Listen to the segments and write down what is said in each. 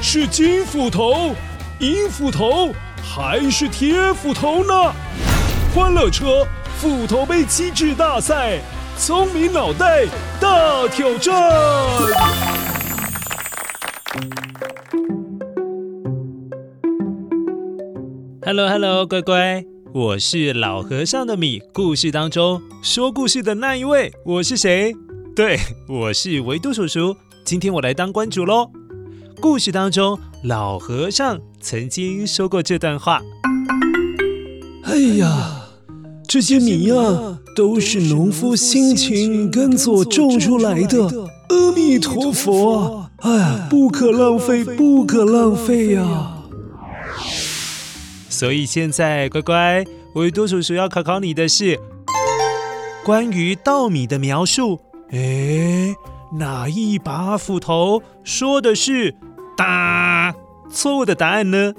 是金斧头、银斧头还是铁斧头呢？欢乐车斧头杯机智大赛，聪明脑袋大挑战。Hello Hello，乖乖，我是老和尚的米。故事当中说故事的那一位，我是谁？对，我是维多叔叔。今天我来当关主喽。故事当中，老和尚曾经说过这段话：“哎呀，这些米呀，都是农夫辛勤耕作种出来的。阿弥陀佛，哎，不可浪费，不可浪费呀！所以现在，乖乖，维多叔叔要考考你的是关于稻米的描述。哎。”哪一把斧头说的是“打”？错误的答案呢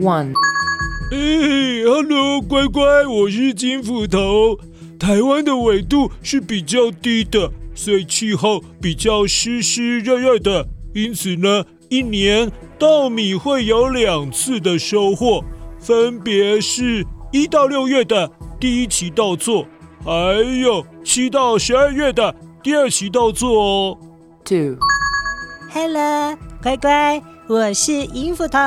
？One，哎，Hello，乖乖，我是金斧头。台湾的纬度是比较低的，所以气候比较湿湿热热的，因此呢，一年稻米会有两次的收获。分别是一到六月的第一期稻作，还有七到十二月的第二期稻作哦。Two，Hello，乖乖，我是银斧头。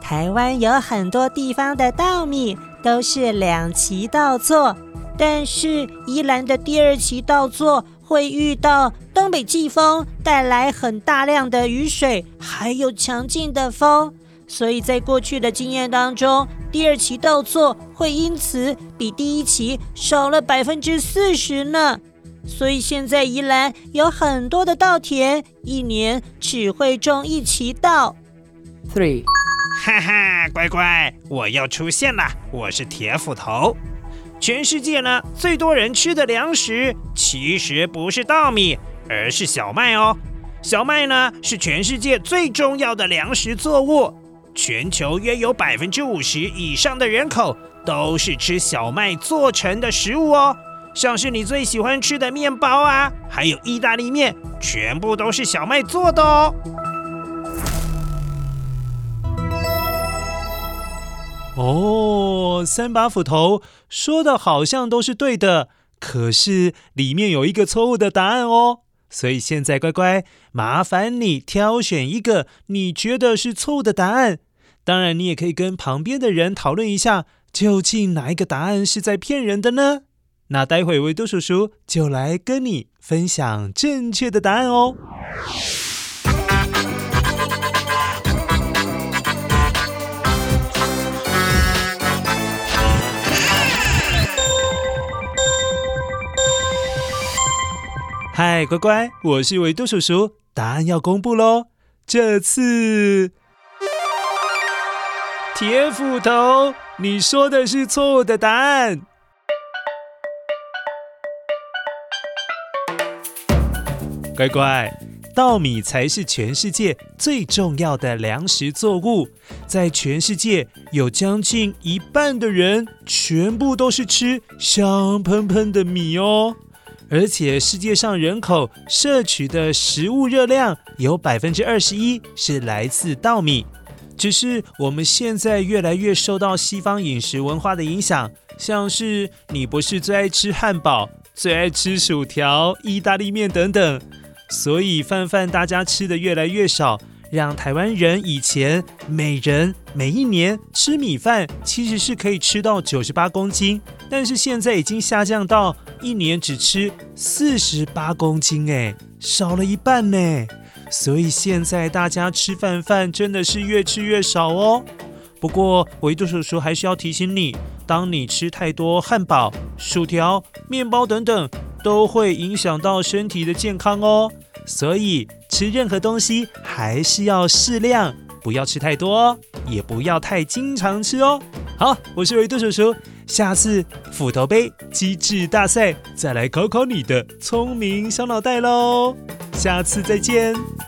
台湾有很多地方的稻米都是两期稻作，但是宜兰的第二期稻作会遇到东北季风带来很大量的雨水，还有强劲的风。所以在过去的经验当中，第二期稻作会因此比第一期少了百分之四十呢。所以现在宜兰有很多的稻田，一年只会种一期稻。Three，哈哈，乖乖，我要出现了，我是铁斧头。全世界呢，最多人吃的粮食其实不是稻米，而是小麦哦。小麦呢，是全世界最重要的粮食作物。全球约有百分之五十以上的人口都是吃小麦做成的食物哦，像是你最喜欢吃的面包啊，还有意大利面，全部都是小麦做的哦。哦，三把斧头说的好像都是对的，可是里面有一个错误的答案哦。所以现在乖乖，麻烦你挑选一个你觉得是错误的答案。当然，你也可以跟旁边的人讨论一下，究竟哪一个答案是在骗人的呢？那待会维多叔叔就来跟你分享正确的答案哦。嗨，乖乖，我是维多叔叔，答案要公布喽。这次铁斧头，你说的是错误的答案。乖乖，稻米才是全世界最重要的粮食作物，在全世界有将近一半的人，全部都是吃香喷喷的米哦。而且世界上人口摄取的食物热量有百分之二十一是来自稻米，只是我们现在越来越受到西方饮食文化的影响，像是你不是最爱吃汉堡、最爱吃薯条、意大利面等等，所以饭饭大家吃的越来越少。让台湾人以前每人每一年吃米饭其实是可以吃到九十八公斤，但是现在已经下降到一年只吃四十八公斤，哎，少了一半呢。所以现在大家吃饭饭真的是越吃越少哦。不过维度叔叔还是要提醒你，当你吃太多汉堡、薯条、面包等等，都会影响到身体的健康哦。所以吃任何东西还是要适量，不要吃太多，也不要太经常吃哦。好，我是维度叔叔，下次斧头杯机智大赛再来考考你的聪明小脑袋喽。下次再见。